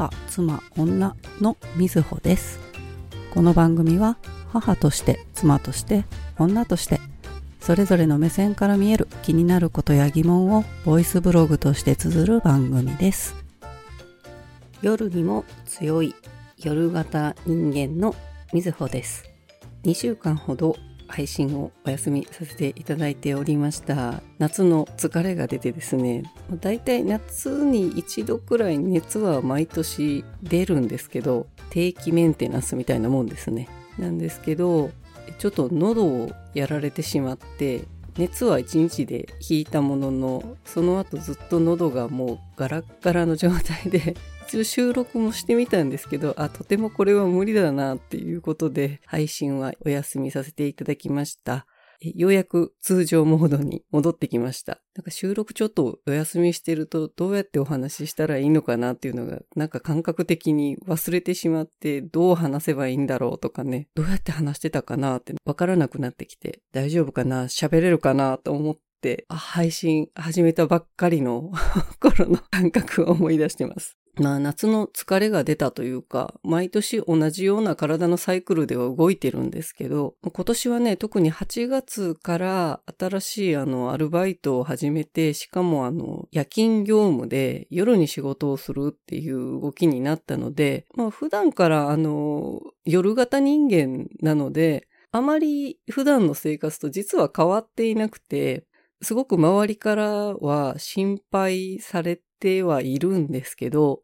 母、妻、女のみずほです。この番組は母として、妻として、女として、それぞれの目線から見える気になることや疑問をボイスブログとして綴る番組です。夜にも強い夜型人間のみずほです。2週間ほど配信をお休みさせていただいておりました。夏の疲れが出てですねだいたい夏に一度くらい熱は毎年出るんですけど定期メンテナンスみたいなもんですね。なんですけどちょっと喉をやられてしまって熱は1日で引いたもののその後ずっと喉がもうガラッガラの状態で一応収録もしてみたんですけど、あ、とてもこれは無理だなっていうことで、配信はお休みさせていただきました。ようやく通常モードに戻ってきました。なんか収録ちょっとお休みしてるとどうやってお話ししたらいいのかなっていうのがなんか感覚的に忘れてしまってどう話せばいいんだろうとかね、どうやって話してたかなってわからなくなってきて大丈夫かな？喋れるかなと思って配信始めたばっかりの 頃の感覚を思い出してます。まあ夏の疲れが出たというか、毎年同じような体のサイクルでは動いてるんですけど、今年はね、特に8月から新しいあのアルバイトを始めて、しかもあの夜勤業務で夜に仕事をするっていう動きになったので、まあ普段からあの夜型人間なので、あまり普段の生活と実は変わっていなくて、すごく周りからは心配されててはいるんですけど、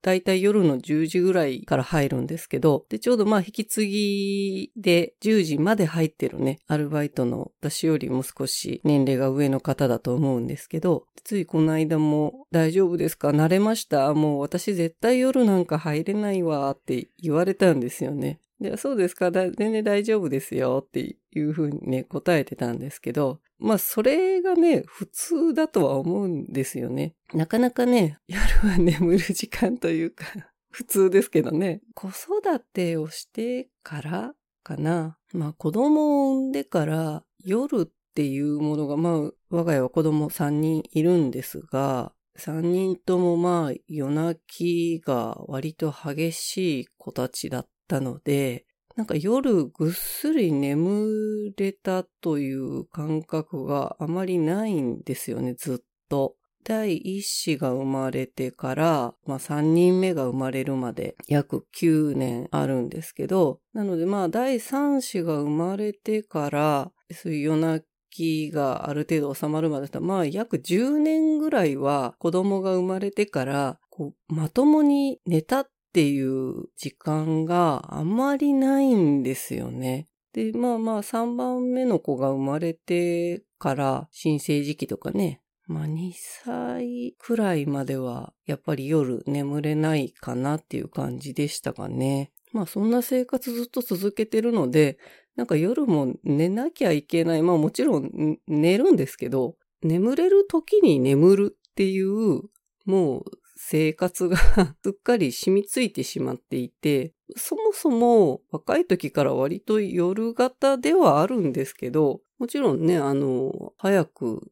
だいたい夜の10時ぐらいから入るんですけど、で、ちょうどまあ引き継ぎで10時まで入ってるね、アルバイトの私よりも少し年齢が上の方だと思うんですけど、ついこの間も大丈夫ですか？慣れました？もう私絶対夜なんか入れないわって言われたんですよね。で、そうですか全然大丈夫ですよっていうふうにね、答えてたんですけど、まあ、それがね、普通だとは思うんですよね。なかなかね、夜は眠る時間というか、普通ですけどね。子育てをしてからかな。まあ、子供を産んでから夜っていうものが、まあ、我が家は子供3人いるんですが、3人ともまあ、夜泣きが割と激しい子たちだったたので、なんか夜ぐっすり眠れたという感覚があまりないんですよね、ずっと。第一子が生まれてから、まあ3人目が生まれるまで約9年あるんですけど、なのでまあ第三子が生まれてから、そういう夜泣きがある程度収まるまでだまあ約10年ぐらいは子供が生まれてから、こうまともに寝たっっていう時間があまりないんですよね。で、まあまあ3番目の子が生まれてから新生児期とかね、まあ2歳くらいまではやっぱり夜眠れないかなっていう感じでしたかね。まあそんな生活ずっと続けてるので、なんか夜も寝なきゃいけない。まあもちろん寝るんですけど、眠れる時に眠るっていう、もう生活が すっかり染みついてしまっていて、そもそも若い時から割と夜型ではあるんですけど、もちろんね、あの、早く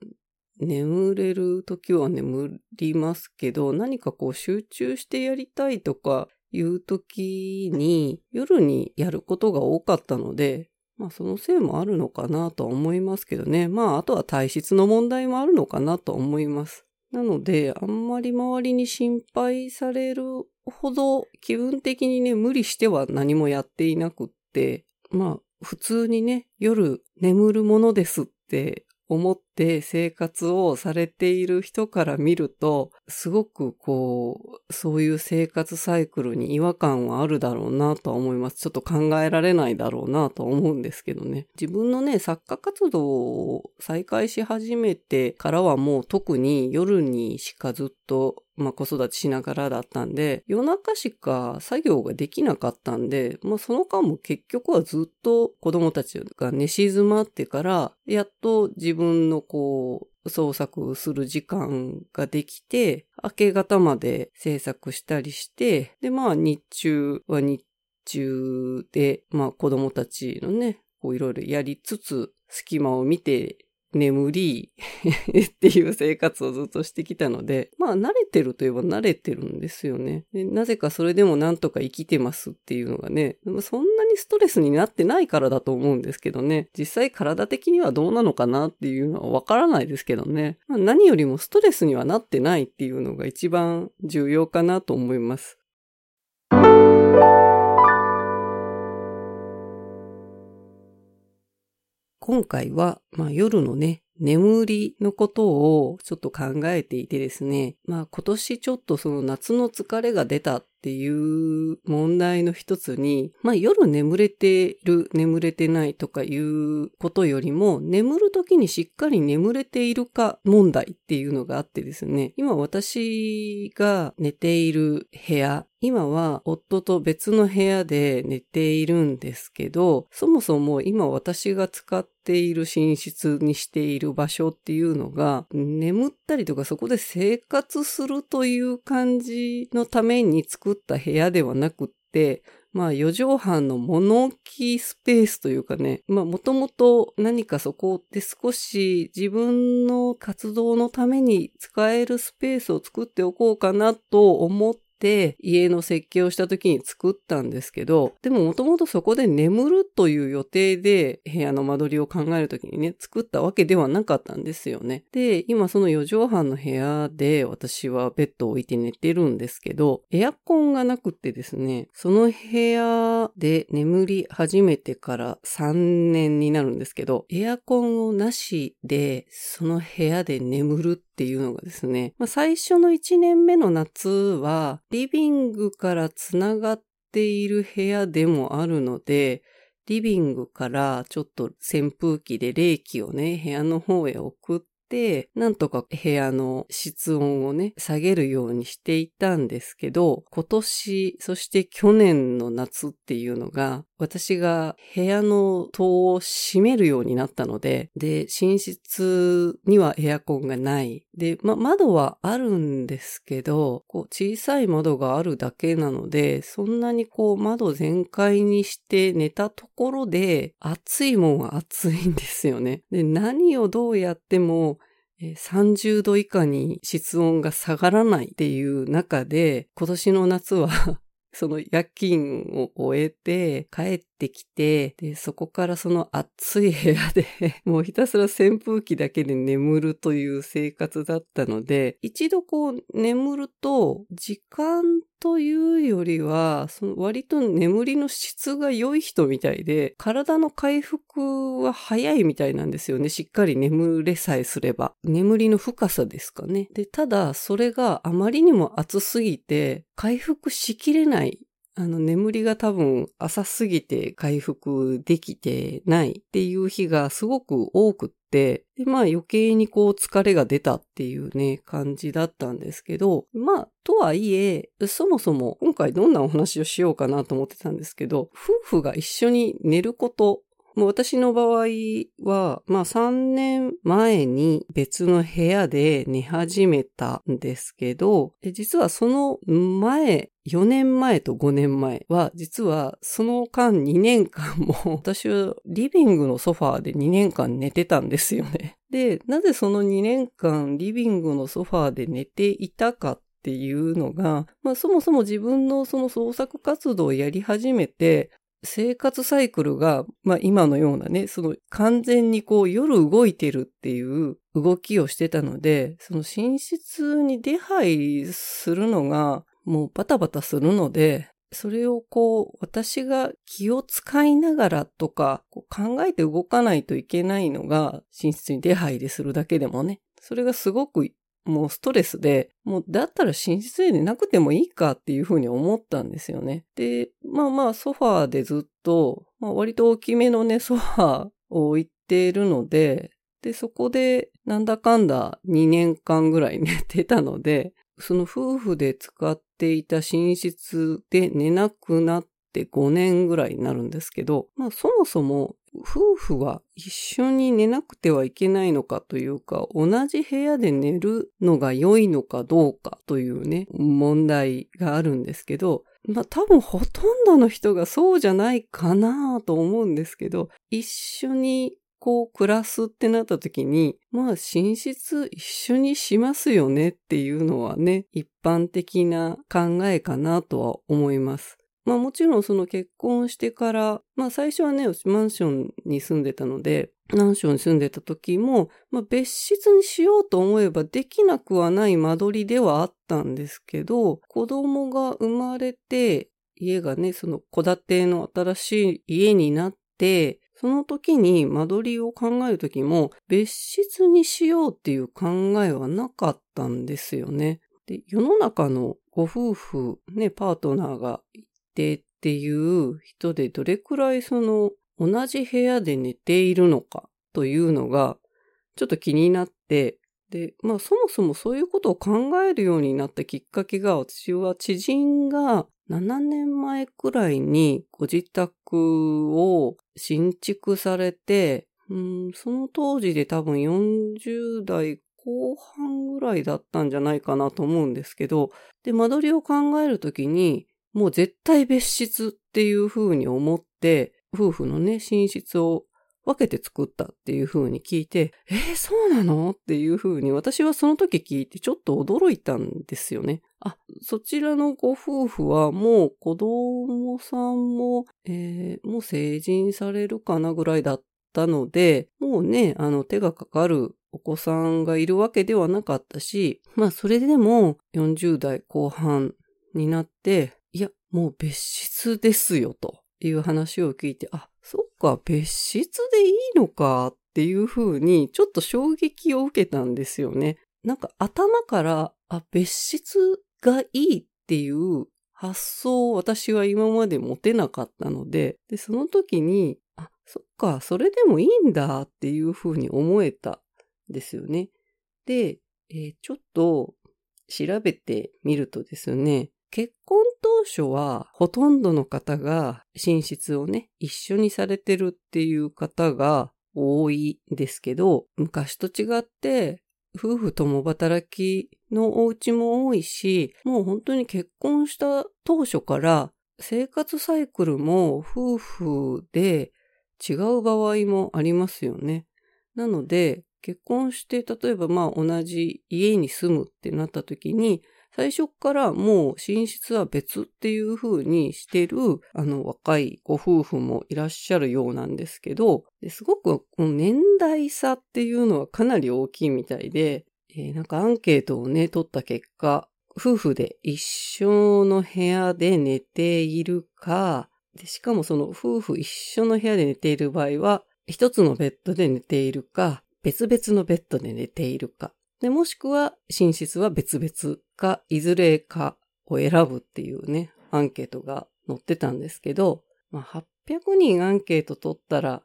眠れる時は眠りますけど、何かこう集中してやりたいとかいう時に夜にやることが多かったので、まあそのせいもあるのかなとは思いますけどね。まああとは体質の問題もあるのかなと思います。なので、あんまり周りに心配されるほど気分的にね、無理しては何もやっていなくって、まあ、普通にね、夜眠るものですって思って生活をされている人から見ると、すごくこう、そういう生活サイクルに違和感はあるだろうなとは思います。ちょっと考えられないだろうなと思うんですけどね。自分のね、作家活動を再開し始めてからはもう特に夜にしかずっとまあ子育てしながらだったんで、夜中しか作業ができなかったんで、まあその間も結局はずっと子供たちが寝静まってから、やっと自分のこう、創作する時間ができて、明け方まで制作したりして、でまあ日中は日中で、まあ子供たちのね、こういろいろやりつつ、隙間を見て眠り っていう生活をずっとしてきたので、まあ慣れてるといえば慣れてるんですよね。なぜかそれでもなんとか生きてますっていうのがね、そんなにストレスになってないからだと思うんですけどね、実際体的にはどうなのかなっていうのはわからないですけどね、まあ、何よりもストレスにはなってないっていうのが一番重要かなと思います。今回は、まあ、夜のね、眠りのことをちょっと考えていてですね、まあ今年ちょっとその夏の疲れが出たていう問題の一つに、まあ夜眠れてる、眠れてないとかいうことよりも、眠る時にしっかり眠れているか問題っていうのがあってですね、今私が寝ている部屋、今は夫と別の部屋で寝ているんですけど、そもそも今私が使っている寝室にしている場所っていうのが、眠ったりとかそこで生活するという感じのために作作った部屋ではなくって、まあ、4畳半の物置スペースというかね、まあ、もともと何かそこって少し自分の活動のために使えるスペースを作っておこうかなと思って家の設計をした時に作ったんですけど、でももともとそこで眠るという予定で部屋の間取りを考える時にね、作ったわけではなかったんですよね。で、今その4畳半の部屋で私はベッドを置いて寝てるんですけど、エアコンがなくてですね、その部屋で眠り始めてから3年になるんですけど、エアコンをなしでその部屋で眠るっていうのがですね、まあ、最初の1年目の夏は、リビングからつながっている部屋でもあるので、リビングからちょっと扇風機で冷気をね、部屋の方へ送って、なんとか部屋の室温をね、下げるようにしていたんですけど、今年、そして去年の夏っていうのが、私が部屋の戸を閉めるようになったので、で、寝室にはエアコンがない。で、ま、窓はあるんですけど、こう小さい窓があるだけなので、そんなにこう窓全開にして寝たところで、暑いもんは暑いんですよね。で、何をどうやっても30度以下に室温が下がらないっていう中で、今年の夏はその夜勤を終えて帰ってきて、で、そこからその暑い部屋で もうひたすら扇風機だけで眠るという生活だったので、一度こう眠ると時間というよりは、その割と眠りの質が良い人みたいで、体の回復は早いみたいなんですよね。しっかり眠れさえすれば。眠りの深さですかね。で、ただ、それがあまりにも暑すぎて、回復しきれないあの、眠りが多分浅すぎて回復できてないっていう日がすごく多くって、で、まあ余計にこう疲れが出たっていうね、感じだったんですけど、まあ、とはいえ、そもそも今回どんなお話をしようかなと思ってたんですけど、夫婦が一緒に寝ることもう私の場合は、まあ3年前に別の部屋で寝始めたんですけど、実はその前、4年前と5年前は、実はその間2年間も 私はリビングのソファーで2年間寝てたんですよね。で、なぜその2年間リビングのソファーで寝ていたかっていうのが、まあそもそも自分のその創作活動をやり始めて、生活サイクルが、まあ今のようなね、その完全にこう夜動いてるっていう動きをしてたので、その寝室に出入りするのがもうバタバタするので、それをこう、私が気を使いながらとか、こう考えて動かないといけないのが、寝室に出入りするだけでもね、それがすごくもうストレスで、もうだったら寝室で寝なくてもいいかっていうふうに思ったんですよね。で、まあまあソファーでずっと、まあ、割と大きめのね、ソファーを置いているので、で、そこでなんだかんだ2年間ぐらい寝てたので、その夫婦で使っていた寝室で寝なくなって5年ぐらいになるんですけど、まあそもそも夫婦は一緒に寝なくてはいけないのかというか、同じ部屋で寝るのが良いのかどうかというね、問題があるんですけど、まあ多分ほとんどの人がそうじゃないかなと思うんですけど、一緒にこう暮らすってなった時に、まあ寝室一緒にしますよねっていうのはね、一般的な考えかなとは思います。まあもちろんその結婚してから、まあ最初はね、マンションに住んでたので、マンションに住んでた時も、まあ別室にしようと思えばできなくはない間取りではあったんですけど、子供が生まれて、家がね、その戸建ての新しい家になって、その時に間取りを考える時も別室にしようっていう考えはなかったんですよね。で、世の中のご夫婦、ね、パートナーがいてっていう人でどれくらいその同じ部屋で寝ているのかというのがちょっと気になって、で、まあそもそもそういうことを考えるようになったきっかけが私は知人が7年前くらいにご自宅を新築されて、うん、その当時で多分40代後半ぐらいだったんじゃないかなと思うんですけど、で、間取りを考えるときに、もう絶対別室っていう風に思って、夫婦のね、寝室を分けて作ったっていう風に聞いて、えー、そうなの？っていう風に私はその時聞いてちょっと驚いたんですよね。あ、そちらのご夫婦はもう子供さんも、えー、もう成人されるかなぐらいだったので、もうね、あの手がかかるお子さんがいるわけではなかったし、まあそれでも40代後半になって、いや、もう別室ですよとていう話を聞いて、あ、そっか、別室でいいのかっていうふうに、ちょっと衝撃を受けたんですよね。なんか頭から、あ、別室がいいっていう発想を私は今まで持てなかったので、で、その時に、あ、そっか、それでもいいんだっていうふうに思えたんですよね。で、えー、ちょっと調べてみるとですね、結婚当初はほとんどの方が寝室をね、一緒にされてるっていう方が多いですけど、昔と違って夫婦共働きのお家も多いし、もう本当に結婚した当初から生活サイクルも夫婦で違う場合もありますよね。なので、結婚して、例えばまあ同じ家に住むってなった時に、最初からもう寝室は別っていう風にしてる、あの若いご夫婦もいらっしゃるようなんですけど、すごくこの年代差っていうのはかなり大きいみたいで、えー、なんかアンケートをね、取った結果、夫婦で一緒の部屋で寝ているか、でしかもその夫婦一緒の部屋で寝ている場合は、一つのベッドで寝ているか、別々のベッドで寝ているか、で、もしくは寝室は別々か、いずれかを選ぶっていうね、アンケートが載ってたんですけど、まあ、800人アンケート取ったら、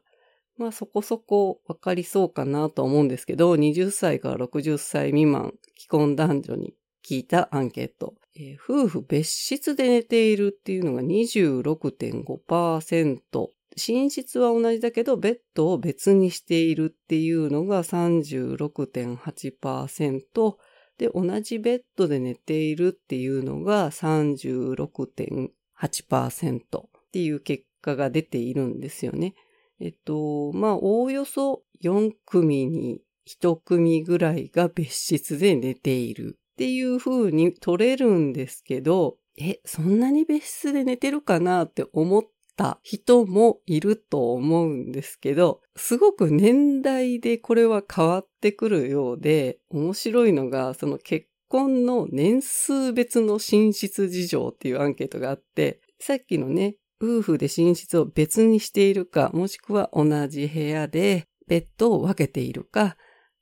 まあそこそこわかりそうかなと思うんですけど、20歳から60歳未満、既婚男女に聞いたアンケート。えー、夫婦別室で寝ているっていうのが26.5%。寝室は同じだけど、ベッドを別にしているっていうのが36.8%。で、同じベッドで寝ているっていうのが36.8%っていう結果が出ているんですよね。えっと、まあ、おおよそ4組に1組ぐらいが別室で寝ているっていう風に取れるんですけど、え、そんなに別室で寝てるかなって思った人もいると思うんですけど、すごく年代でこれは変わってくるようで、面白いのが、その結婚の年数別の寝室事情っていうアンケートがあって、さっきのね、夫婦で寝室を別にしているか、もしくは同じ部屋でベッドを分けているか、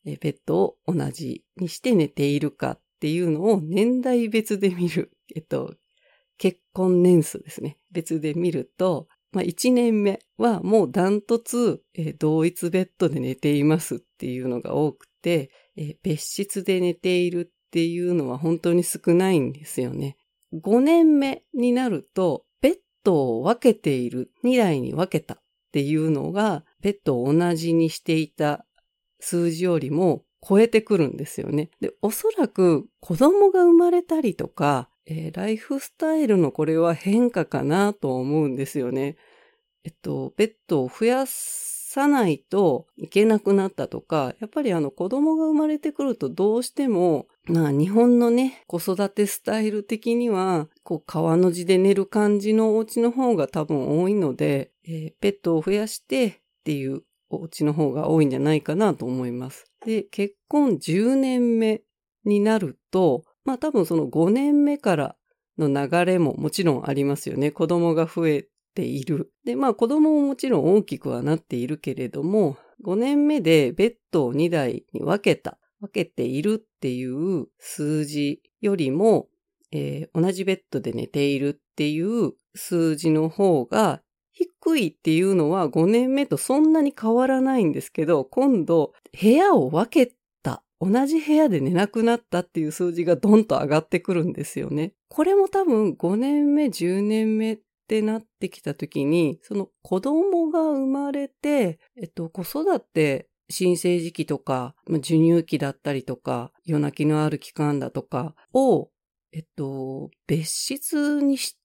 ベッドを同じにして寝ているかっていうのを年代別で見る、えっと、結婚年数ですね。別で見ると、まあ、1年目はもうダントツ、えー、同一ベッドで寝ていますっていうのが多くて、えー、別室で寝ているっていうのは本当に少ないんですよね。5年目になると、ベッドを分けている、2台に分けたっていうのが、ベッドを同じにしていた数字よりも超えてくるんですよね。で、おそらく子供が生まれたりとか、えー、ライフスタイルのこれは変化かなと思うんですよね。えっと、ベッドを増やさないといけなくなったとか、やっぱりあの子供が生まれてくるとどうしても、まあ日本のね、子育てスタイル的には、こう川の字で寝る感じのお家の方が多分多いので、えー、ペットを増やしてっていうお家の方が多いんじゃないかなと思います。で、結婚10年目になると、まあ多分その5年目からの流れももちろんありますよね。子供が増えている。で、まあ子供ももちろん大きくはなっているけれども、5年目でベッドを2台に分けた、分けているっていう数字よりも、えー、同じベッドで寝ているっていう数字の方が低いっていうのは5年目とそんなに変わらないんですけど、今度部屋を分けた、同じ部屋で寝なくなったっていう数字がドンと上がってくるんですよね。これも多分5年目、10年目ってなってきた時に、その子供が生まれて、えっと、子育て新生児期とか、授乳期だったりとか、夜泣きのある期間だとかを、えっと、別室にし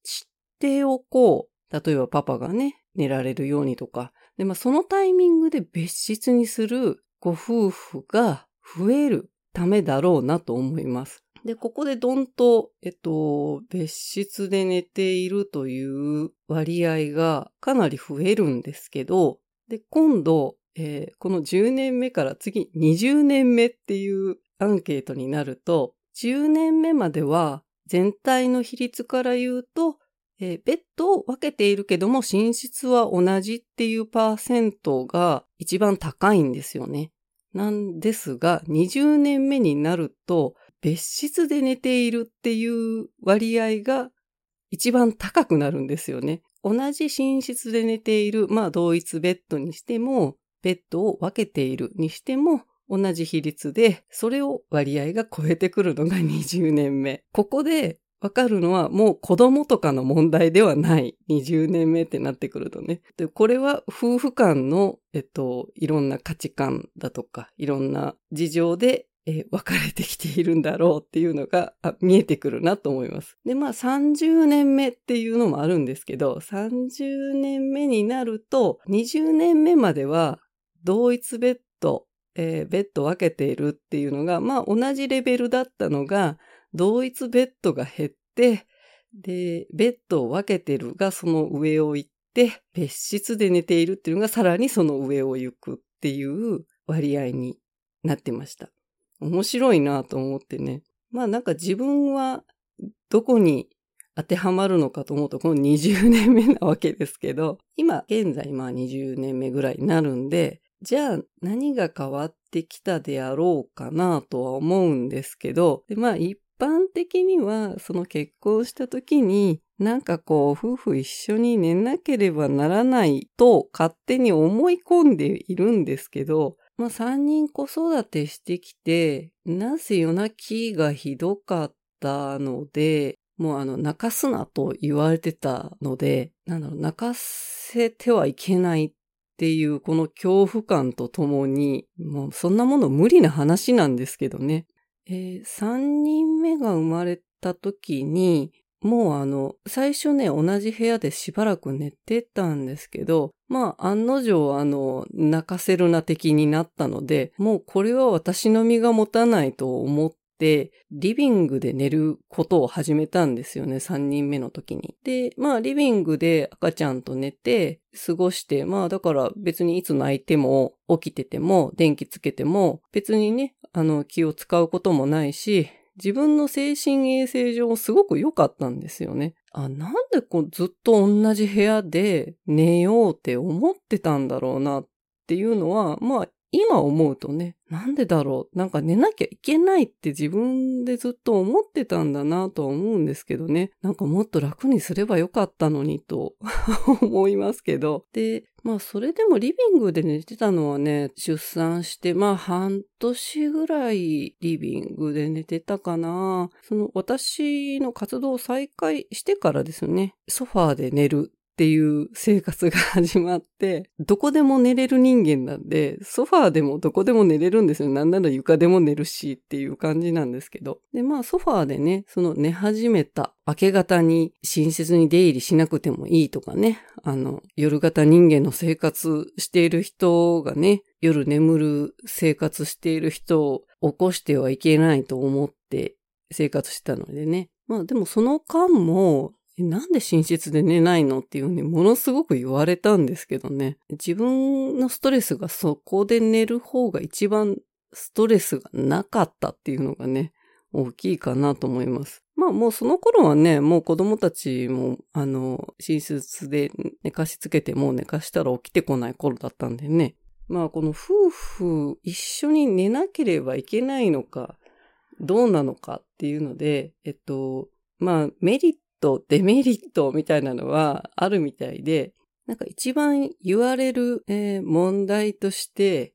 ておこう例えばパパがね、寝られるようにとか。で、まあそのタイミングで別室にするご夫婦が増えるためだろうなと思います。で、ここでどんと、えっと、別室で寝ているという割合がかなり増えるんですけど、で、今度、えー、この10年目から次20年目っていうアンケートになると、10年目までは全体の比率から言うとえー、ベッドを分けているけども寝室は同じっていうパーセントが一番高いんですよね。なんですが、20年目になると別室で寝ているっていう割合が一番高くなるんですよね。同じ寝室で寝ている、まあ同一ベッドにしても、ベッドを分けているにしても、同じ比率で、それを割合が超えてくるのが20年目。ここでわかるのはもう子供とかの問題ではない。20年目ってなってくるとね。で、これは夫婦間の、えっと、いろんな価値観だとか、いろんな事情で、えー、分かれてきているんだろうっていうのが見えてくるなと思います。で、まあ30年目っていうのもあるんですけど、30年目になると、20年目までは同一ベッド、えー、ベッド分けているっていうのが、まあ同じレベルだったのが、同一ベッドが減って、で、ベッドを分けてるがその上を行って、別室で寝ているっていうのがさらにその上を行くっていう割合になってました。面白いなと思ってね。まあなんか自分はどこに当てはまるのかと思うと、この20年目なわけですけど、今現在まあ20年目ぐらいになるんで、じゃあ何が変わってきたであろうかなとは思うんですけど、まあ一般的には、その結婚した時に、なんかこう、夫婦一緒に寝なければならないと勝手に思い込んでいるんですけど、まあ三人子育てしてきて、なぜ夜泣きがひどかったので、もうあの、泣かすなと言われてたので、なんだろう、泣かせてはいけないっていうこの恐怖感とともに、もうそんなもの無理な話なんですけどね。えー、3人目が生まれた時に、もうあの、最初ね、同じ部屋でしばらく寝てたんですけど、まあ、案の定、あの、泣かせるな的になったので、もうこれは私の身が持たないと思って、リビングで寝ることを始めたんですよね、3人目の時に。で、まあ、リビングで赤ちゃんと寝て、過ごして、まあ、だから別にいつ泣いても、起きてても、電気つけても、別にね、あの、気を使うこともないし、自分の精神衛生上すごく良かったんですよね。あ、なんでこうずっと同じ部屋で寝ようって思ってたんだろうなっていうのは、まあ今思うとね、なんでだろう？なんか寝なきゃいけないって自分でずっと思ってたんだなとは思うんですけどね。なんかもっと楽にすればよかったのにと 思いますけど。で、まあそれでもリビングで寝てたのはね、出産してまあ半年ぐらいリビングで寝てたかな。その私の活動を再開してからですよね。ソファーで寝るっていう生活が始まって、どこでも寝れる人間なんで、ソファーでもどこでも寝れるんですよ。なんなら床でも寝るしっていう感じなんですけど。で、まあソファーでね、その寝始めた明け方に寝室に出入りしなくてもいいとかね、あの、夜型人間の生活している人がね、夜眠る生活している人を起こしてはいけないと思って生活してたのでね。まあでもその間もなんで寝室で寝ないの？っていうふうにものすごく言われたんですけどね。自分のストレスがそこで寝る方が一番ストレスがなかったっていうのがね、大きいかなと思います。まあもうその頃はね、もう子供たちも、あの、寝室で寝かしつけてもう寝かしたら起きてこない頃だったんでね。まあこの夫婦一緒に寝なければいけないのか、どうなのかっていうので、えっと、まあメリットト、デメリットみたいなのはあるみたいで、なんか一番言われる、えー、問題として、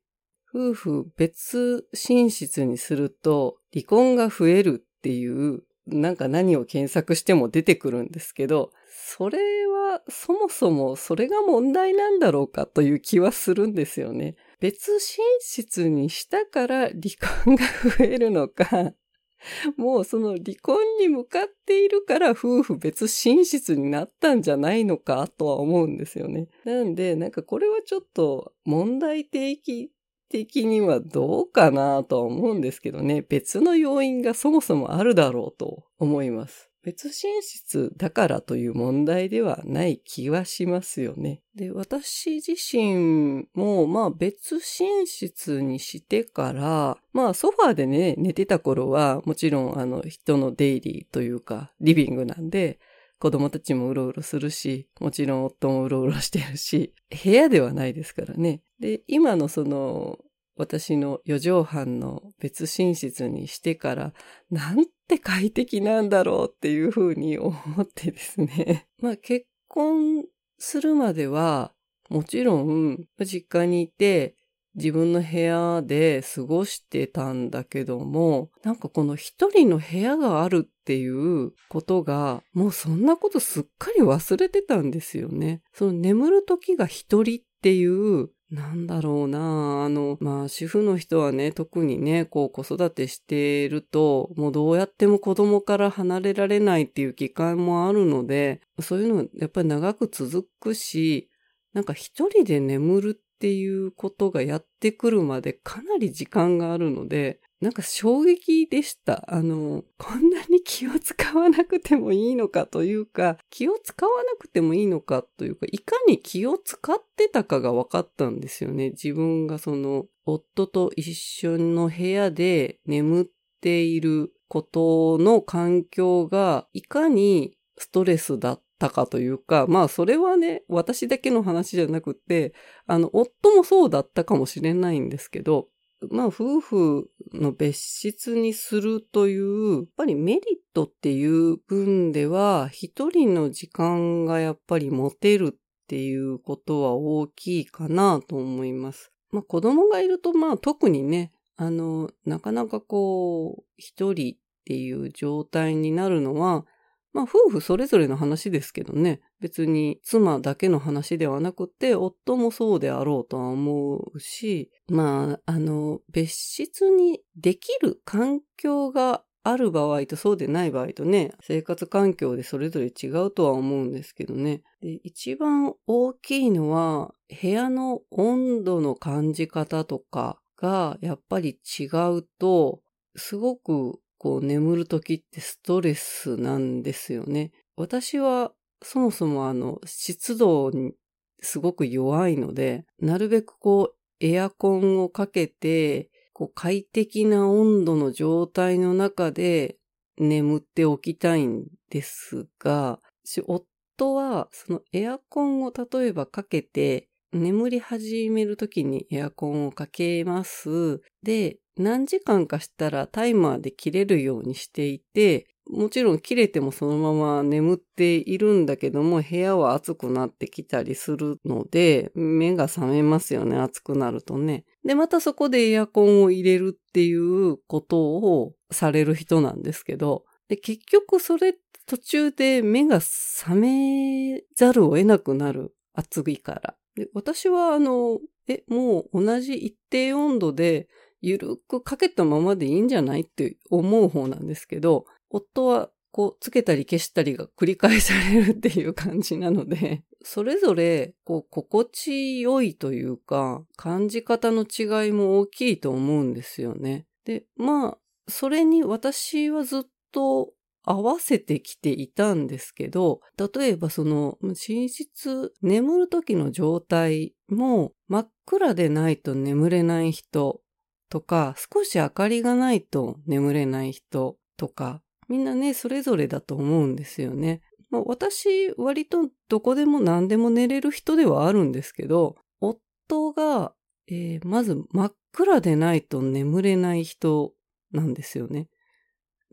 夫婦別寝室にすると離婚が増えるっていう、なんか何を検索しても出てくるんですけど、それはそもそもそれが問題なんだろうかという気はするんですよね。別寝室にしたから離婚が増えるのか、もうその離婚に向かっているから夫婦別寝室になったんじゃないのかとは思うんですよね。なんで、なんかこれはちょっと問題提起的にはどうかなとは思うんですけどね。別の要因がそもそもあるだろうと思います。別寝室だからという問題ではない気はしますよね。で、私自身も、まあ別寝室にしてから、まあソファーでね、寝てた頃は、もちろんあの人の出入りというか、リビングなんで、子供たちもうろうろするし、もちろん夫もうろうろしてるし、部屋ではないですからね。で、今のその、私の4畳半の別寝室にしてから、なんて快適なんだろうっていうふうに思ってですね。まあ結婚するまでは、もちろん実家にいて自分の部屋で過ごしてたんだけども、なんかこの一人の部屋があるっていうことが、もうそんなことすっかり忘れてたんですよね。その眠る時が一人っていうなんだろうな。あの、まあ、主婦の人はね、特にね、こう子育てしていると、もうどうやっても子供から離れられないっていう機会もあるので、そういうのやっぱり長く続くし、なんか一人で眠るっていうことがやってくるまでかなり時間があるので、なんか衝撃でした。あの、こんなに気を使わなくてもいいのかというか、気を使わなくてもいいのかというか、いかに気を使ってたかが分かったんですよね。自分がその、夫と一緒の部屋で眠っていることの環境が、いかにストレスだったかというか、まあそれはね、私だけの話じゃなくて、あの、夫もそうだったかもしれないんですけど、まあ、夫婦の別室にするという、やっぱりメリットっていう分では、一人の時間がやっぱり持てるっていうことは大きいかなと思います。まあ、子供がいると、まあ、特にね、あの、なかなかこう、一人っていう状態になるのは、まあ夫婦それぞれの話ですけどね。別に妻だけの話ではなくて、夫もそうであろうとは思うし、まあ、あの、別室にできる環境がある場合とそうでない場合とね、生活環境でそれぞれ違うとは思うんですけどね。で一番大きいのは、部屋の温度の感じ方とかがやっぱり違うと、すごくこう眠る時ってストレスなんですよね。私はそもそもあの湿度にすごく弱いので、なるべくこうエアコンをかけて、こう快適な温度の状態の中で眠っておきたいんですが、夫はそのエアコンを例えばかけて眠り始めるときにエアコンをかけます。で、何時間かしたらタイマーで切れるようにしていて、もちろん切れてもそのまま眠っているんだけども、部屋は暑くなってきたりするので、目が覚めますよね、暑くなるとね。で、またそこでエアコンを入れるっていうことをされる人なんですけど、で、結局それ途中で目が覚めざるを得なくなる。暑いから。で私はあの、え、もう同じ一定温度でゆるくかけたままでいいんじゃないって思う方なんですけど、夫はこう、つけたり消したりが繰り返されるっていう感じなので、それぞれ、こう、心地よいというか、感じ方の違いも大きいと思うんですよね。で、まあ、それに私はずっと合わせてきていたんですけど、例えばその、寝室、眠る時の状態も真っ暗でないと眠れない人とか、少し明かりがないと眠れない人とか、みんなね、それぞれだと思うんですよね。まあ、私、割とどこでも何でも寝れる人ではあるんですけど、夫が、えー、まず真っ暗でないと眠れない人なんですよね。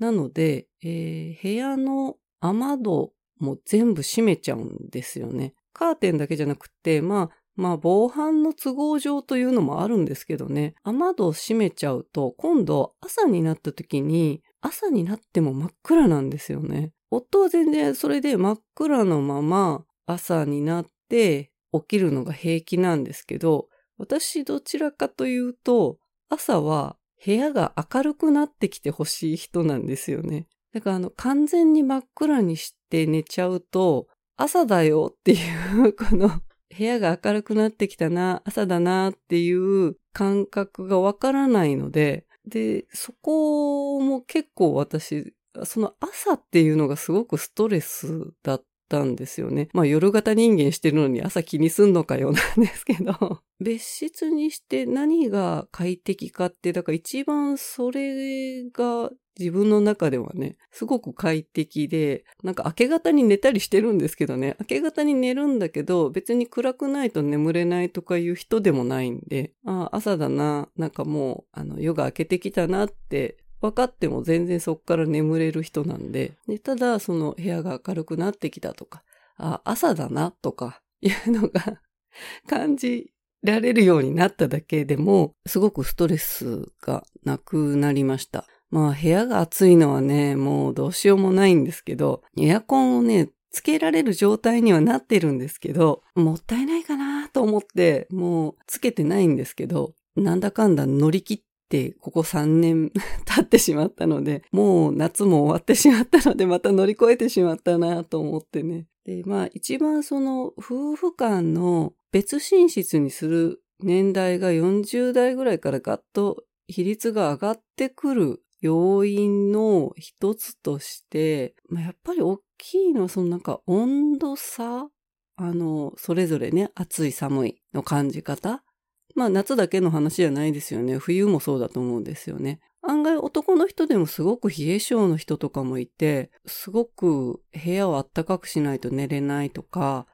なので、えー、部屋の雨戸も全部閉めちゃうんですよね。カーテンだけじゃなくて、まあ、まあ、防犯の都合上というのもあるんですけどね。雨戸を閉めちゃうと、今度朝になった時に、朝になっても真っ暗なんですよね。夫は全然それで真っ暗のまま朝になって起きるのが平気なんですけど、私どちらかというと、朝は部屋が明るくなってきてほしい人なんですよね。だからあの完全に真っ暗にして寝ちゃうと、朝だよっていう この部屋が明るくなってきたな、朝だなっていう感覚がわからないので、で、そこも結構私、その朝っていうのがすごくストレスだったんですよね。まあ夜型人間してるのに朝気にすんのかよなんですけど。別室にして何が快適かって、だから一番それが自分の中ではね、すごく快適で、なんか明け方に寝たりしてるんですけどね、明け方に寝るんだけど、別に暗くないと眠れないとかいう人でもないんで、あ朝だな、なんかもう、あの、夜が明けてきたなって分かっても全然そっから眠れる人なんで、でただその部屋が明るくなってきたとか、あ、朝だなとか いうのが 感じられるようになっただけでも、すごくストレスがなくなりました。まあ部屋が暑いのはね、もうどうしようもないんですけど、エアコンをね、つけられる状態にはなってるんですけど、もったいないかなと思って、もうつけてないんですけど、なんだかんだ乗り切ってここ3年 経ってしまったので、もう夏も終わってしまったので、また乗り越えてしまったなと思ってね。で、まあ一番その夫婦間の別寝室にする年代が40代ぐらいからガッと比率が上がってくる要因の一つとして、まあ、やっぱり大きいのはそのなんか温度差あの、それぞれね、暑い寒いの感じ方まあ夏だけの話じゃないですよね。冬もそうだと思うんですよね。案外男の人でもすごく冷え性の人とかもいて、すごく部屋を暖かくしないと寝れないとか、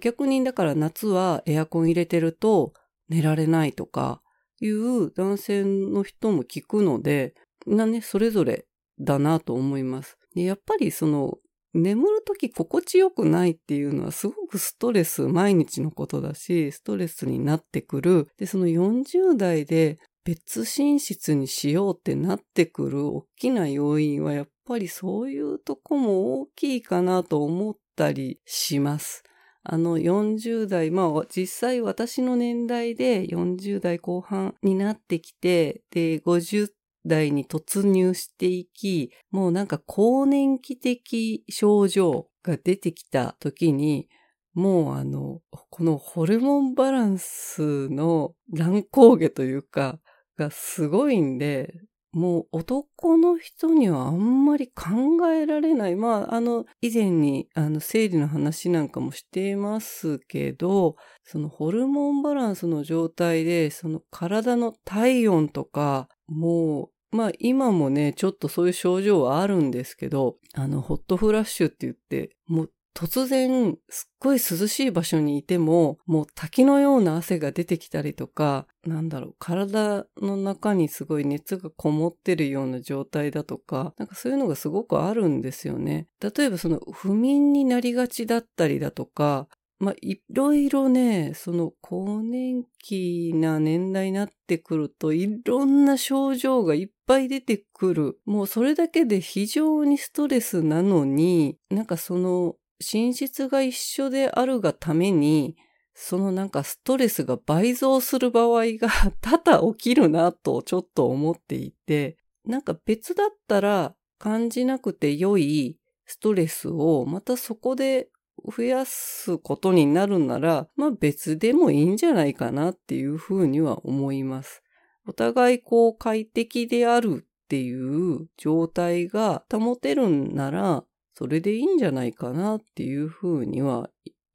逆にだから夏はエアコン入れてると寝られないとかいう男性の人も聞くので、みんなね、それぞれだなと思います。でやっぱりその、眠るとき心地よくないっていうのはすごくストレス、毎日のことだし、ストレスになってくる。で、その40代で別寝室にしようってなってくる大きな要因はやっぱりそういうとこも大きいかなと思ったりします。あの40代、まあ実際私の年代で40代後半になってきて、で、50代に突入していき、もうなんか更年期的症状が出てきた時に、もうあの、このホルモンバランスの乱高下というか、がすごいんで、もう男の人にはあんまり考えられない。まあ、あの、以前に、あの、生理の話なんかもしていますけど、そのホルモンバランスの状態で、その体の体温とか、もうまあ今もね、ちょっとそういう症状はあるんですけど、あの、ホットフラッシュって言って、もう突然、すっごい涼しい場所にいても、もう滝のような汗が出てきたりとか、なんだろう、体の中にすごい熱がこもってるような状態だとか、なんかそういうのがすごくあるんですよね。例えばその不眠になりがちだったりだとか、まあ、いろいろね、その更年期な年代になってくると、いろんな症状がいっぱい出てくる。もうそれだけで非常にストレスなのに、なんかその寝室が一緒であるがために、そのなんかストレスが倍増する場合が 多々起きるなとちょっと思っていて、なんか別だったら感じなくて良いストレスをまたそこで増やすことになるなら、まあ別でもいいんじゃないかなっていうふうには思います。お互いこう快適であるっていう状態が保てるんなら、それでいいんじゃないかなっていうふうには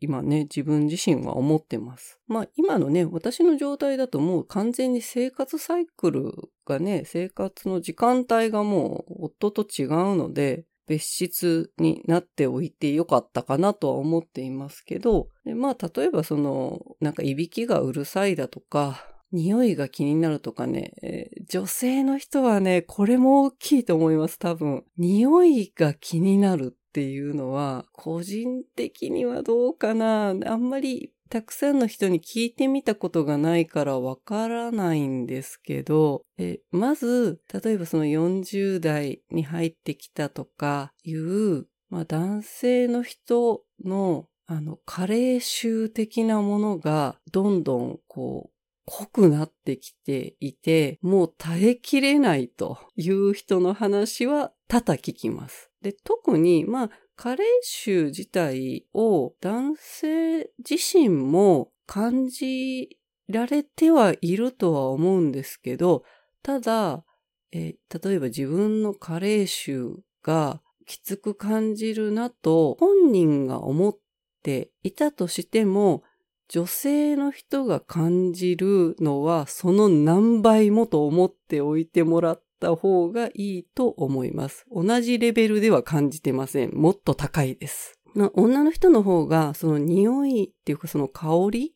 今ね、自分自身は思ってます。まあ今のね、私の状態だともう完全に生活サイクルがね、生活の時間帯がもう夫と違うので、別室になっておいてよかったかなとは思っていますけど、でまあ例えばその、なんかいびきがうるさいだとか、匂いが気になるとかね、えー、女性の人はね、これも大きいと思います、多分。匂いが気になるっていうのは、個人的にはどうかな。あんまりたくさんの人に聞いてみたことがないからわからないんですけど、まず、例えばその40代に入ってきたとかいう、まあ、男性の人のあの、加齢臭的なものがどんどんこう濃くなってきていて、もう耐えきれないという人の話は多々聞きます。で、特に、まあ、加齢臭自体を男性自身も感じられてはいるとは思うんですけど、ただ、え例えば自分の加齢臭がきつく感じるなと本人が思っていたとしても、女性の人が感じるのはその何倍もと思っておいてもらった方がいいと思います。同じレベルでは感じてません。もっと高いです。女の人の方がその匂いっていうかその香り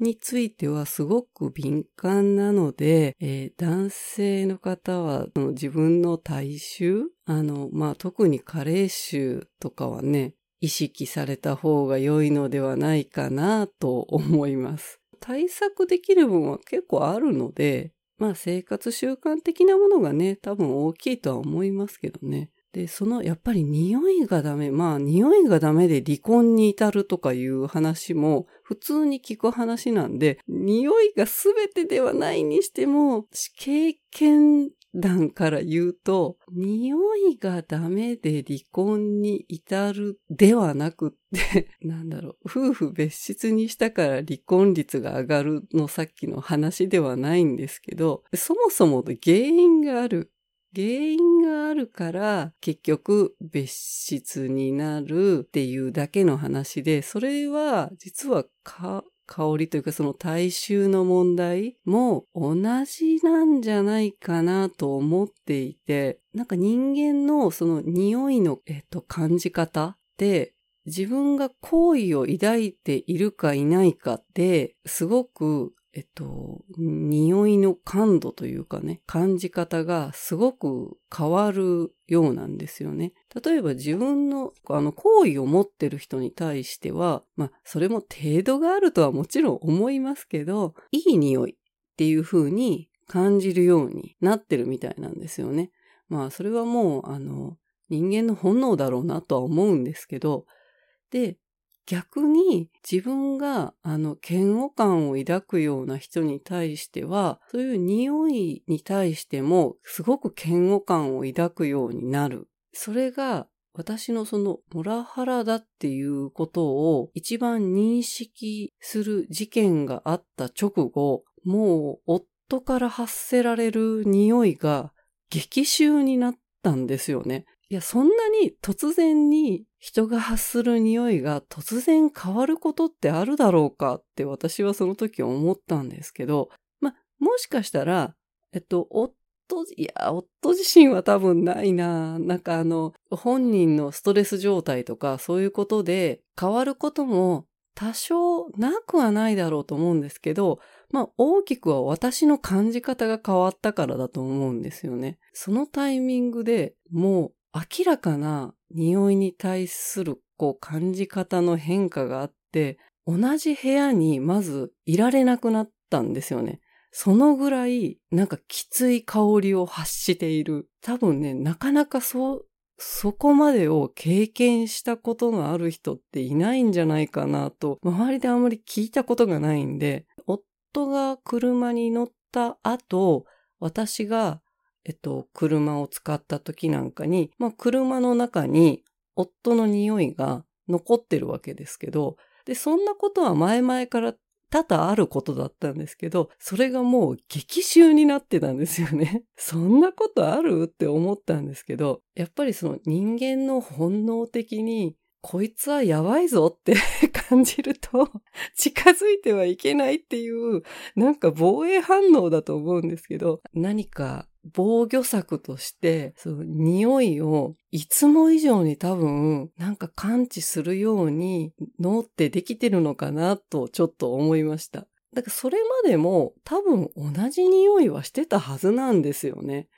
についてはすごく敏感なので、えー、男性の方はその自分の体臭あの、まあ、特に加齢臭とかはね、意識された方が良いのではないかなと思います。対策できる分は結構あるので、まあ生活習慣的なものがね、多分大きいとは思いますけどね。で、そのやっぱり匂いがダメ。まあ匂いがダメで離婚に至るとかいう話も普通に聞く話なんで、匂いが全てではないにしても、経験談から言うと、匂いがダメで離婚に至るではなくって、なんだろう、夫婦別室にしたから離婚率が上がるのさっきの話ではないんですけど、そもそもの原因がある。原因があるから結局別室になるっていうだけの話で、それは実は香りというかその大衆の問題も同じなんじゃないかなと思っていて、なんか人間のその匂いの、えっと、感じ方って自分が好意を抱いているかいないかってすごくえっと、匂いの感度というかね、感じ方がすごく変わるようなんですよね。例えば自分の、あの、好意を持ってる人に対しては、まあ、それも程度があるとはもちろん思いますけど、いい匂いっていう風に感じるようになってるみたいなんですよね。まあ、それはもう、あの、人間の本能だろうなとは思うんですけど、で、逆に自分があの嫌悪感を抱くような人に対しては、そういう匂いに対してもすごく嫌悪感を抱くようになる。それが私のそのモラハラだっていうことを一番認識する事件があった直後、もう夫から発せられる匂いが激臭になったんですよね。いや、そんなに突然に人が発する匂いが突然変わることってあるだろうかって私はその時思ったんですけど、ま、もしかしたら、えっと、夫、いや、夫自身は多分ないな。なんかあの、本人のストレス状態とかそういうことで変わることも多少なくはないだろうと思うんですけど、まあ大きくは私の感じ方が変わったからだと思うんですよね。そのタイミングでもう明らかな匂いに対するこう感じ方の変化があって、同じ部屋にまずいられなくなったんですよね。そのぐらい、なんかきつい香りを発している。多分ね、なかなかそう、そこまでを経験したことがある人っていないんじゃないかなと、周りであんまり聞いたことがないんで、夫が車に乗った後、私が、えっと、車を使った時なんかに、まあ、車の中に夫の匂いが残ってるわけですけど、で、そんなことは前々から多々あることだったんですけど、それがもう激臭になってたんですよね。そんなことある？って思ったんですけど、やっぱりその人間の本能的に、こいつはやばいぞって感じると、近づいてはいけないっていう、なんか防衛反応だと思うんですけど、何か防御策として、その匂いをいつも以上に多分なんか感知するように脳ってできてるのかなとちょっと思いました。だからそれまでも多分同じ匂いはしてたはずなんですよね。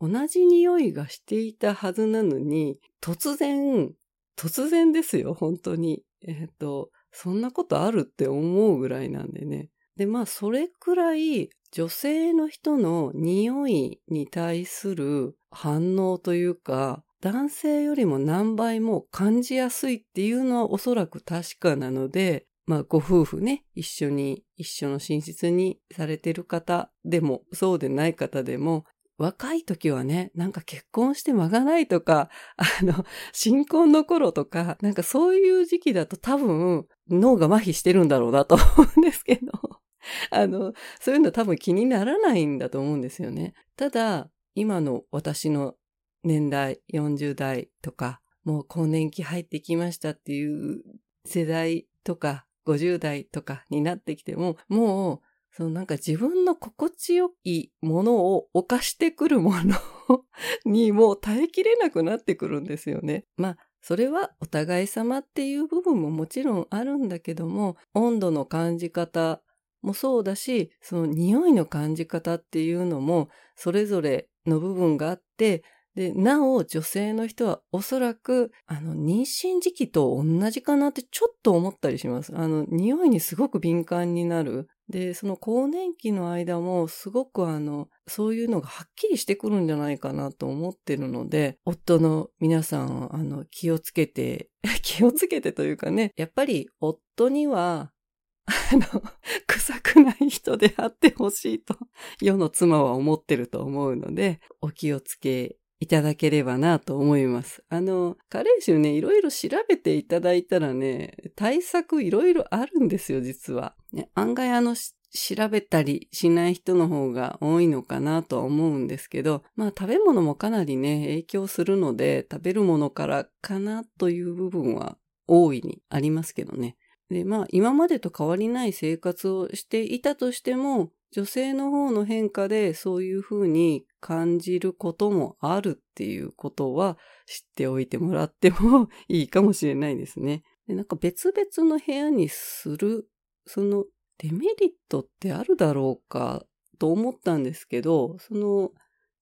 同じ匂いがしていたはずなのに、突然、突然ですよ、本当に。えっ、と、そんなことあるって思うぐらいなんでね。で、まあ、それくらい女性の人の匂いに対する反応というか、男性よりも何倍も感じやすいっていうのはおそらく確かなので、まあご夫婦ね、一緒に、一緒の寝室にされてる方でも、そうでない方でも、若い時はね、なんか結婚して間がないとか、あの、新婚の頃とか、なんかそういう時期だと多分脳が麻痺してるんだろうなと思うんですけど。あの、そういうの多分気にならないんだと思うんですよね。ただ、今の私の年代、40代とか、もう更年期入ってきましたっていう世代とか、50代とかになってきても、もう、そのなんか自分の心地よいものを犯してくるもの にもう耐えきれなくなってくるんですよね。まあ、それはお互い様っていう部分ももちろんあるんだけども、温度の感じ方、もそうだし、その匂いの感じ方っていうのも、それぞれの部分があって、で、なお女性の人はおそらく、あの、妊娠時期と同じかなってちょっと思ったりします。あの、匂いにすごく敏感になる。で、その更年期の間もすごくあの、そういうのがはっきりしてくるんじゃないかなと思ってるので、夫の皆さん、あの、気をつけて、気をつけてというかね、やっぱり夫にはあの、臭くない人であってほしいと、世の妻は思ってると思うので、お気をつけいただければなと思います。あの、加齢臭ね、いろいろ調べていただいたらね、対策いろいろあるんですよ、実は。ね、案外あの、調べたりしない人の方が多いのかなとは思うんですけど、まあ食べ物もかなりね、影響するので、食べるものからかなという部分は大いにありますけどね。で、まあ、今までと変わりない生活をしていたとしても、女性の方の変化でそういうふうに感じることもあるっていうことは知っておいてもらってもいいかもしれないですね。でなんか別々の部屋にする、そのデメリットってあるだろうかと思ったんですけど、その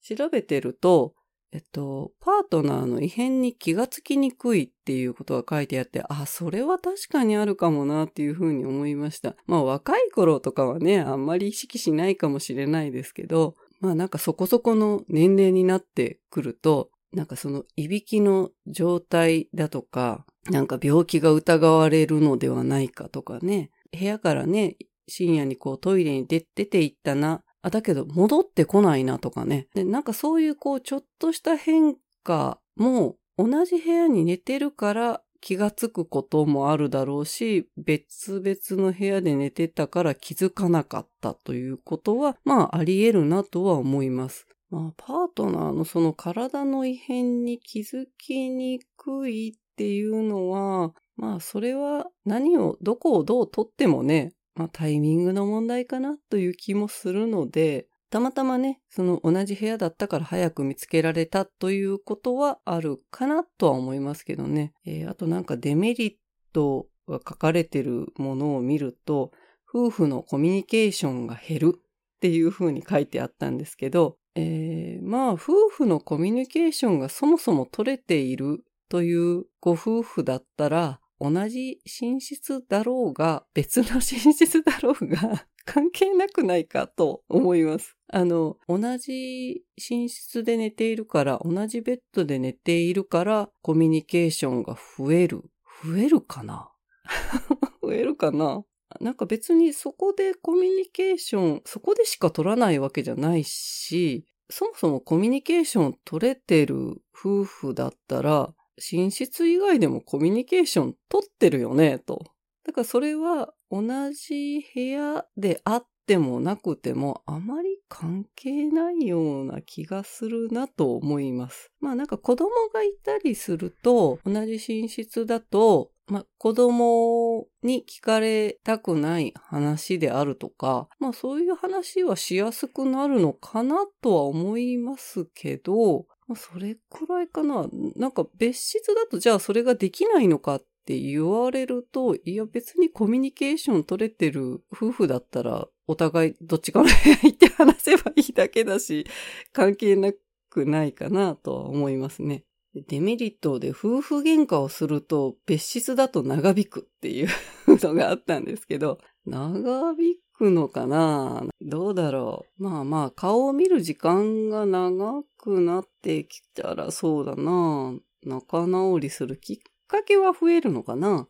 調べてると、えっと、パートナーの異変に気がつきにくいっていうことが書いてあって、あ、それは確かにあるかもなっていうふうに思いました。まあ若い頃とかはね、あんまり意識しないかもしれないですけど、まあなんかそこそこの年齢になってくると、なんかそのいびきの状態だとか、なんか病気が疑われるのではないかとかね、部屋からね、深夜にこうトイレに出て行ったなあ、だけど戻ってこないなとかね。で、なんかそういうこうちょっとした変化も同じ部屋に寝てるから気がつくこともあるだろうし、別々の部屋で寝てたから気づかなかったということは、まああり得るなとは思います。まあパートナーのその体の異変に気づきにくいっていうのは、まあそれは何を、どこをどうとってもね、まあ、タイミングの問題かなという気もするので、たまたまね、その同じ部屋だったから早く見つけられたということはあるかなとは思いますけどね。えー、あとなんかデメリットが書かれてるものを見ると、夫婦のコミュニケーションが減るっていうふうに書いてあったんですけど、えー、まあ夫婦のコミュニケーションがそもそも取れているというご夫婦だったら、同じ寝室だろうが、別の寝室だろうが、関係なくないかと思います。あの、同じ寝室で寝ているから、同じベッドで寝ているから、コミュニケーションが増える。増えるかな？増えるかな？なんか別にそこでコミュニケーション、そこでしか取らないわけじゃないし、そもそもコミュニケーション取れてる夫婦だったら、寝室以外でもコミュニケーション取ってるよね、と。だからそれは同じ部屋であってもなくてもあまり関係ないような気がするなと思います。まあなんか子供がいたりすると同じ寝室だとまあ、子供に聞かれたくない話であるとか、まあそういう話はしやすくなるのかなとは思いますけど、それくらいかな。なんか別室だとじゃあそれができないのかって言われると、いや別にコミュニケーション取れてる夫婦だったら、お互いどっちかの部屋行って話せばいいだけだし、関係なくないかなとは思いますね。デメリットで夫婦喧嘩をすると別室だと長引くっていうのがあったんですけど、長引くのかな？どうだろう？まあまあ顔を見る時間が長くなってきたらそうだな仲直りするきっかけは増えるのかな？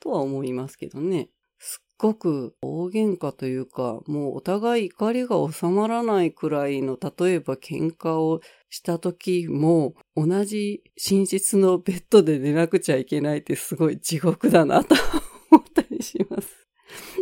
とは思いますけどね。すっごく大喧嘩というか、もうお互い怒りが収まらないくらいの、例えば喧嘩をした時も、同じ寝室のベッドで寝なくちゃいけないってすごい地獄だなと思ったりします。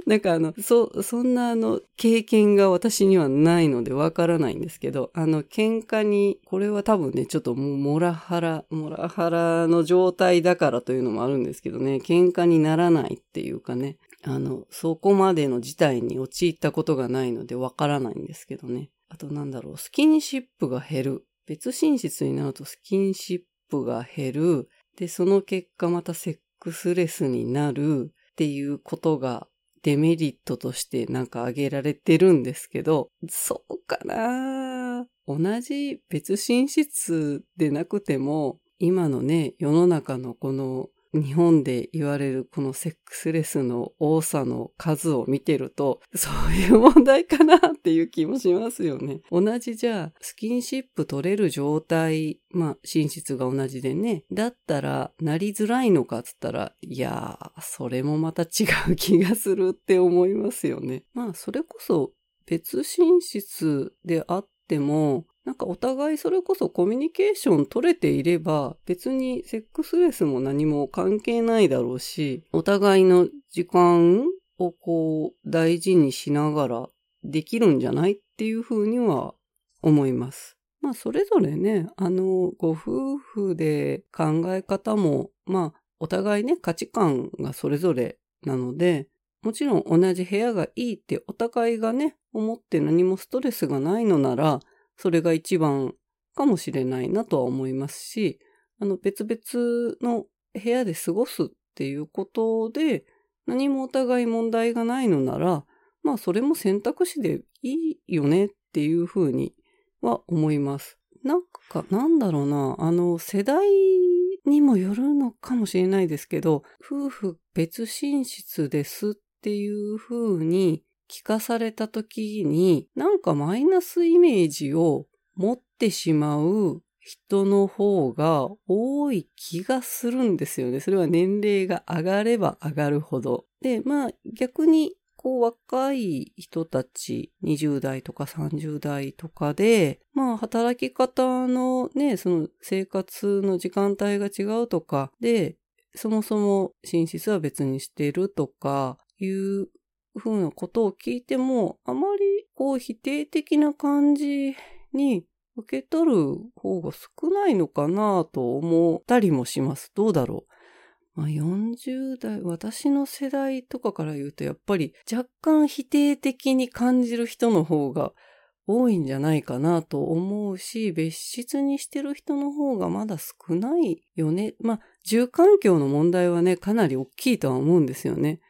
なんかあの、そ、そんなあの、経験が私にはないのでわからないんですけど、あの、喧嘩に、これは多分ね、ちょっともうモラハラ、モラハラの状態だからというのもあるんですけどね、喧嘩にならないっていうかね、あの、そこまでの事態に陥ったことがないのでわからないんですけどね。あとなんだろう、スキンシップが減る。別寝室になるとスキンシップが減る。で、その結果またセックスレスになるっていうことがデメリットとしてなんか挙げられてるんですけど、そうかな。同じ別寝室でなくても、今のね、世の中のこの日本で言われるこのセックスレスの多さの数を見てると、そういう問題かなっていう気もしますよね。同じじゃあ、スキンシップ取れる状態、まあ、寝室が同じでね、だったら、なりづらいのかっつったら、いやー、それもまた違う気がするって思いますよね。まあ、それこそ別寝室であっても、なんかお互いそれこそコミュニケーション取れていれば別にセックスレスも何も関係ないだろうし、お互いの時間をこう大事にしながらできるんじゃないっていうふうには思います。まあそれぞれね、あの、ご夫婦で考え方も、まあお互いね、価値観がそれぞれなので、もちろん同じ部屋がいいってお互いがね、思って何もストレスがないのなら、それが一番かもしれないなとは思いますし、あの別々の部屋で過ごすっていうことで何もお互い問題がないのなら、まあそれも選択肢でいいよねっていうふうには思います。なんか、なんだろうな、あの世代にもよるのかもしれないですけど、夫婦別寝室ですっていうふうに聞かされた時に、なんかマイナスイメージを持ってしまう人の方が多い気がするんですよね。それは年齢が上がれば上がるほど。で、まあ逆にこう若い人たち、20代とか30代とかで、まあ働き方のね、その生活の時間帯が違うとかで、そもそも寝室は別にしてるとかいうふうなことを聞いても、あまりこう否定的な感じに受け取る方が少ないのかなと思ったりもします。どうだろう。まあ、40代、私の世代とかから言うと、やっぱり若干否定的に感じる人の方が多いんじゃないかなと思うし、別室にしてる人の方がまだ少ないよね。まあ、住環境の問題はね、かなり大きいとは思うんですよね。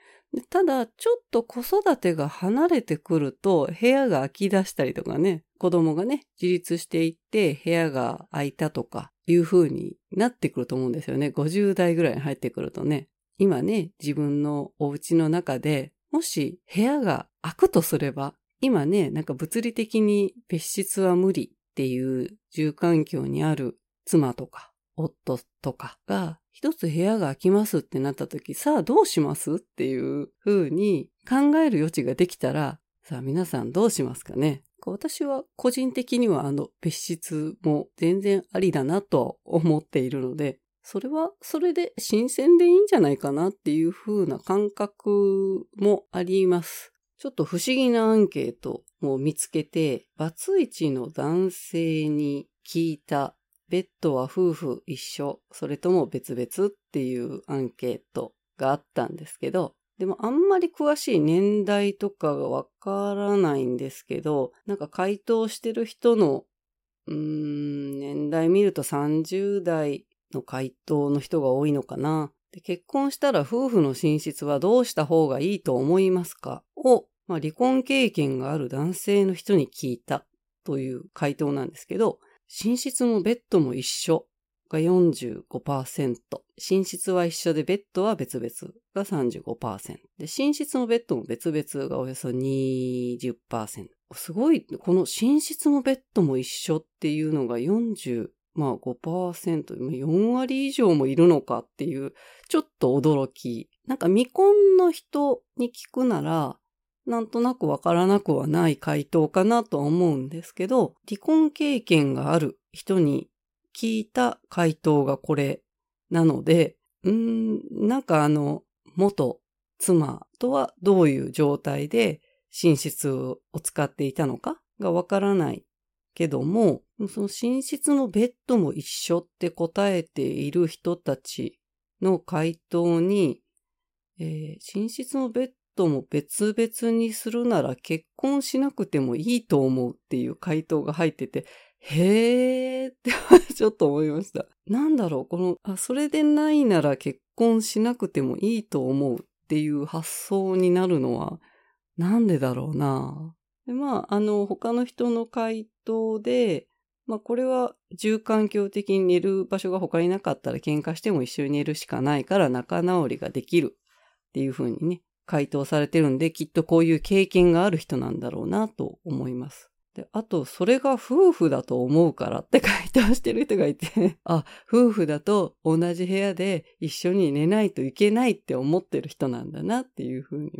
ただ、ちょっと子育てが離れてくると、部屋が空き出したりとかね、子供がね、自立していって部屋が空いたとかいう風になってくると思うんですよね。50代ぐらいに入ってくるとね。今ね、自分のお家の中で、もし部屋が開くとすれば、今ね、なんか物理的に別室は無理っていう住環境にある妻とか夫とかが一つ部屋が空きますってなった時、さあどうしますっていう風に考える余地ができたら、さあ皆さんどうしますかね？私は個人的にはあの別室も全然ありだなと思っているので、それはそれで新鮮でいいんじゃないかなっていう風な感覚もあります。ちょっと不思議なアンケートを見つけて、バツイチの男性に聞いたベッドは夫婦一緒、それとも別々っていうアンケートがあったんですけど、でもあんまり詳しい年代とかがわからないんですけど、なんか回答してる人の、うーん、年代見ると30代の回答の人が多いのかな。で結婚したら夫婦の寝室はどうした方がいいと思いますか？を、まあ、離婚経験がある男性の人に聞いたという回答なんですけど、寝室もベッドも一緒が45%。寝室は一緒でベッドは別々が35%。で、寝室もベッドも別々がおよそ20%。すごい、この寝室もベッドも一緒っていうのが40、まあ5%、4割以上もいるのかっていう、ちょっと驚き。なんか未婚の人に聞くなら、なんとなくわからなくはない回答かなとは思うんですけど、離婚経験がある人に聞いた回答がこれなので、うーん、なんかあの、元妻とはどういう状態で寝室を使っていたのかがわからないけども、その寝室のベッドも一緒って答えている人たちの回答に、えー、寝室のベッドも別々にするなら結婚しなくてもいいと思うっていう回答が入ってて、へーって ちょっと思いました。なんだろう、この、あ、それでないなら結婚しなくてもいいと思うっていう発想になるのは、なんでだろうな。でまあ、あの、他の人の回答で、まあ、これは住環境的に寝る場所が他になかったら喧嘩しても一緒に寝るしかないから仲直りができるっていうふうにね、回答されてるんで、きっとこういう経験がある人なんだろうなと思います。で、あと、それが夫婦だと思うからって回答してる人がいて あ、夫婦だと同じ部屋で一緒に寝ないといけないって思ってる人なんだなっていうふうに、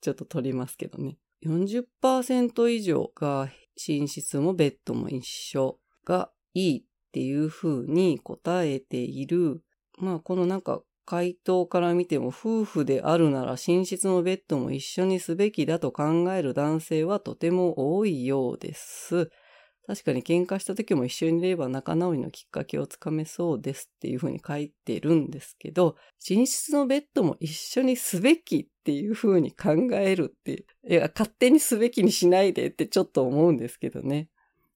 ちょっと取りますけどね。40%以上が寝室もベッドも一緒がいいっていうふうに答えている。まあ、このなんか回答から見ても夫婦であるなら寝室のベッドも一緒にすべきだと考える男性はとても多いようです。確かに喧嘩した時も一緒にいれば仲直りのきっかけをつかめそうですっていうふうに書いてるんですけど、寝室のベッドも一緒にすべきっていうふうに考えるって、いや、勝手にすべきにしないでってちょっと思うんですけどね。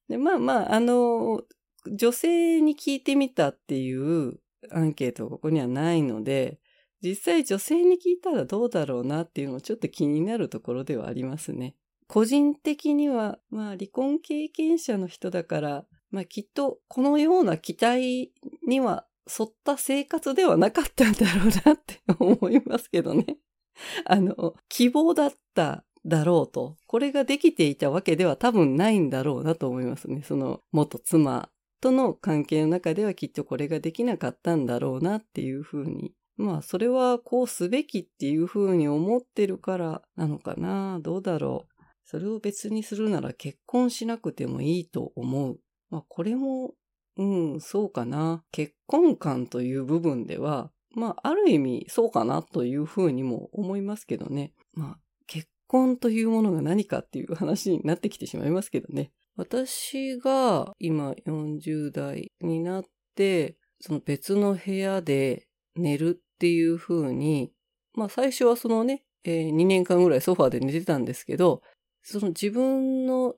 で、まあまあ、あの、女性に聞いてみたっていうアンケートがここにはないので、実際女性に聞いたらどうだろうなっていうのもちょっと気になるところではありますね。個人的には、まあ離婚経験者の人だから、まあきっとこのような期待には沿った生活ではなかったんだろうなって思いますけどね。あの、希望だっただろうと、これができていたわけでは多分ないんだろうなと思いますね。その元妻との関係の中ではきっとこれができなかったんだろうなっていうふうに。まあ、それはこうすべきっていうふうに思ってるからなのかな。どうだろう。それを別にするなら結婚しなくてもいいと思う。まあ、これも、うん、そうかな。結婚観という部分では、まあ、ある意味そうかなというふうにも思いますけどね。まあ、結婚というものが何かっていう話になってきてしまいますけどね。私が今40代になって、その別の部屋で寝るっていう風に、まあ最初はそのね、えー、2年間ぐらいソファーで寝てたんですけど、その自分の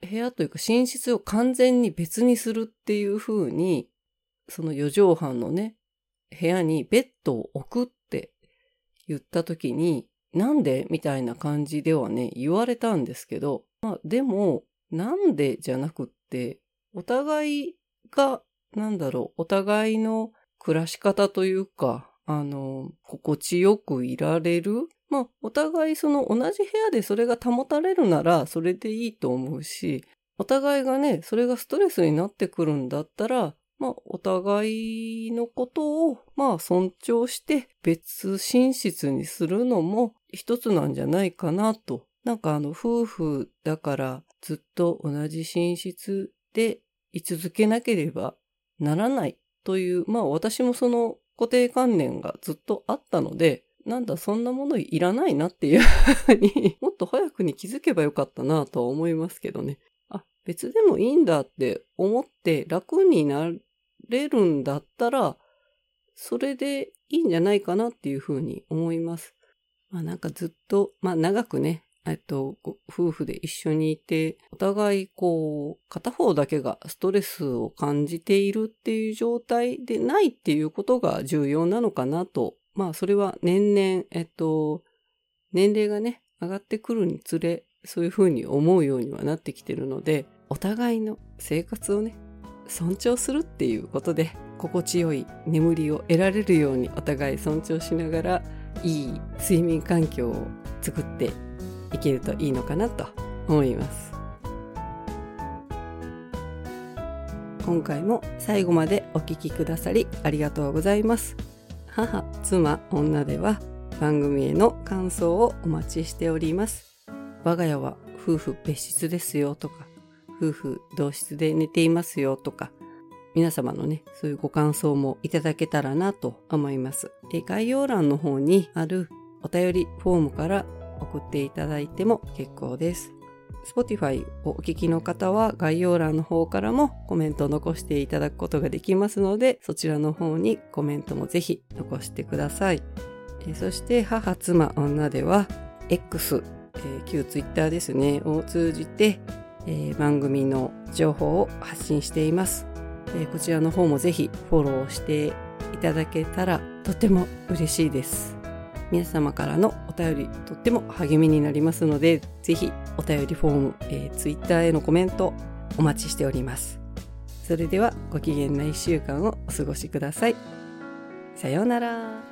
部屋というか寝室を完全に別にするっていう風に、その4畳半のね、部屋にベッドを置くって言った時に、なんでみたいな感じではね、言われたんですけど、まあでも、なんでじゃなくって、お互いが、なんだろう、お互いの暮らし方というか、あの、心地よくいられる。まあ、お互いその同じ部屋でそれが保たれるなら、それでいいと思うし、お互いがね、それがストレスになってくるんだったら、まあ、お互いのことを、まあ、尊重して別寝室にするのも一つなんじゃないかなと。なんかあの、夫婦だからずっと同じ寝室で居続けなければならないという、まあ私もその固定観念がずっとあったので、なんだそんなものいらないなっていうふうに もっと早くに気づけばよかったなとは思いますけどね。あ、別でもいいんだって思って楽になれるんだったら、それでいいんじゃないかなっていうふうに思います。まあなんかずっと、まあ長くね、えっと、夫婦で一緒にいて、お互いこう、片方だけがストレスを感じているっていう状態でないっていうことが重要なのかなと。まあそれは年々、えっと、年齢がね、上がってくるにつれ、そういうふうに思うようにはなってきてるので、お互いの生活をね、尊重するっていうことで、心地よい眠りを得られるようにお互い尊重しながら、いい睡眠環境を作っていけるといいのかなと思います。今回も最後までお聴きくださりありがとうございます。母、妻、女では番組への感想をお待ちしております。我が家は夫婦別室ですよとか夫婦同室で寝ていますよとか皆様のね、そういうご感想もいただけたらなと思います。概要欄の方にあるお便りフォームから送っていただいても結構です。Spotify をお聞きの方は概要欄の方からもコメントを残していただくことができますので、そちらの方にコメントもぜひ残してください。えそして母、妻、女では X、えー、旧 Twitter ですね、を通じて、えー、番組の情報を発信しています、えー、こちらの方もぜひフォローしていただけたらとても嬉しいです。皆様からのお便りとっても励みになりますので、ぜひお便りフォーム、えー、Twitter へのコメントお待ちしております。それではご機嫌な1週間をお過ごしください。さようなら。